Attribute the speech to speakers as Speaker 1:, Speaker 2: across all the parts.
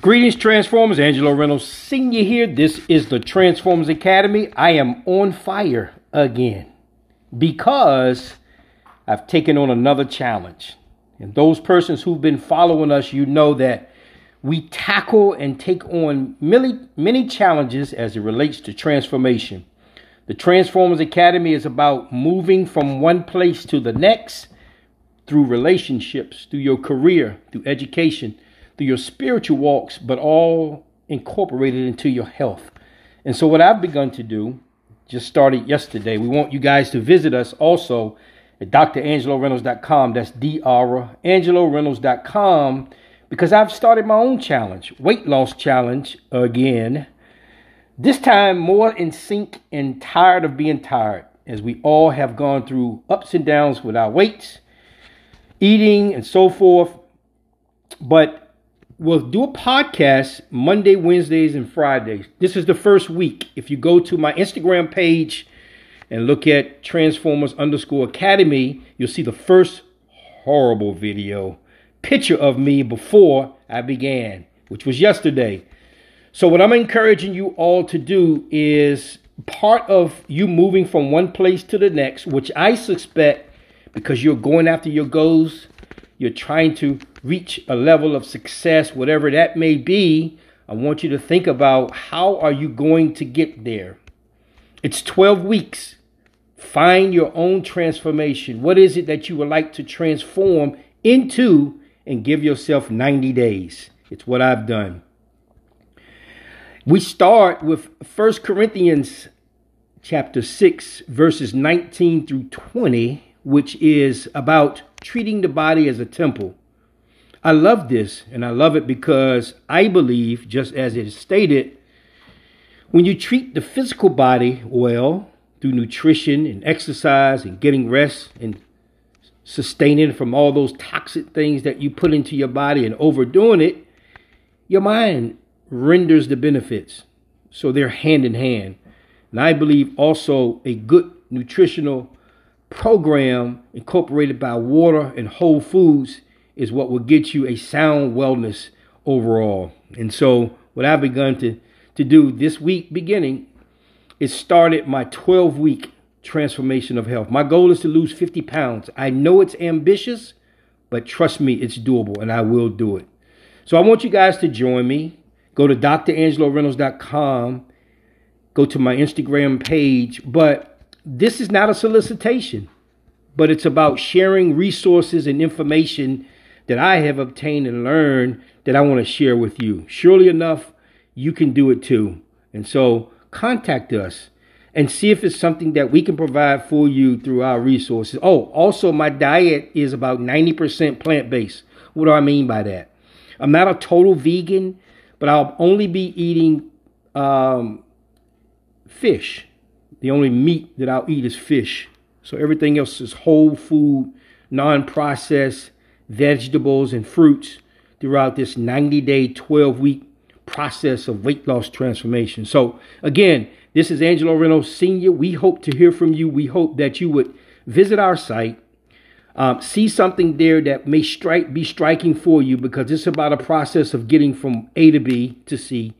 Speaker 1: Greetings, Transformers. Angelo Reynolds Sr. here. This is the Transformers Academy. I am on fire again because I've taken on another challenge. And those persons who've been following us, you know that we tackle and take on many, many challenges as it relates to transformation. The Transformers Academy is about moving from one place to the next through relationships, through your career, through education through your spiritual walks, but all incorporated into your health. And so, what I've begun to do, just started yesterday, we want you guys to visit us also at drangeloreynolds.com. That's drangeloreynolds.com because I've started my own challenge, weight loss challenge again. This time, more in sync and tired of being tired, as we all have gone through ups and downs with our weights, eating, and so forth. But we'll do a podcast Monday, Wednesdays, and Fridays. This is the first week. If you go to my Instagram page and look at Transformers underscore Academy, you'll see the first horrible video picture of me before I began, which was yesterday. So, what I'm encouraging you all to do is part of you moving from one place to the next, which I suspect because you're going after your goals you're trying to reach a level of success, whatever that may be, I want you to think about how are you going to get there? It's 12 weeks. Find your own transformation. What is it that you would like to transform into and give yourself 90 days? It's what I've done. We start with 1 Corinthians chapter 6 verses 19 through 20 which is about treating the body as a temple. I love this, and I love it because I believe, just as it is stated, when you treat the physical body well through nutrition and exercise and getting rest and sustaining from all those toxic things that you put into your body and overdoing it, your mind renders the benefits. So they're hand in hand. And I believe also a good nutritional program incorporated by water and whole foods is what will get you a sound wellness overall. And so, what I've begun to, to do this week beginning is started my 12 week transformation of health. My goal is to lose 50 pounds. I know it's ambitious, but trust me, it's doable and I will do it. So, I want you guys to join me. Go to drangeloreynolds.com, go to my Instagram page, but this is not a solicitation, but it's about sharing resources and information that I have obtained and learned that I want to share with you. Surely enough, you can do it too. And so contact us and see if it's something that we can provide for you through our resources. Oh, also, my diet is about 90% plant based. What do I mean by that? I'm not a total vegan, but I'll only be eating um, fish the only meat that I'll eat is fish. So everything else is whole food, non processed vegetables and fruits throughout this 90 day, 12 week process of weight loss transformation. So, again, this is Angelo Reynolds Sr. We hope to hear from you. We hope that you would visit our site, um, see something there that may strike be striking for you because it's about a process of getting from A to B to C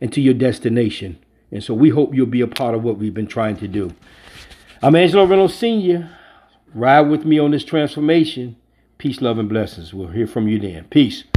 Speaker 1: and to your destination. And so we hope you'll be a part of what we've been trying to do. I'm Angelo Reynolds Sr. Ride with me on this transformation. Peace, love, and blessings. We'll hear from you then. Peace.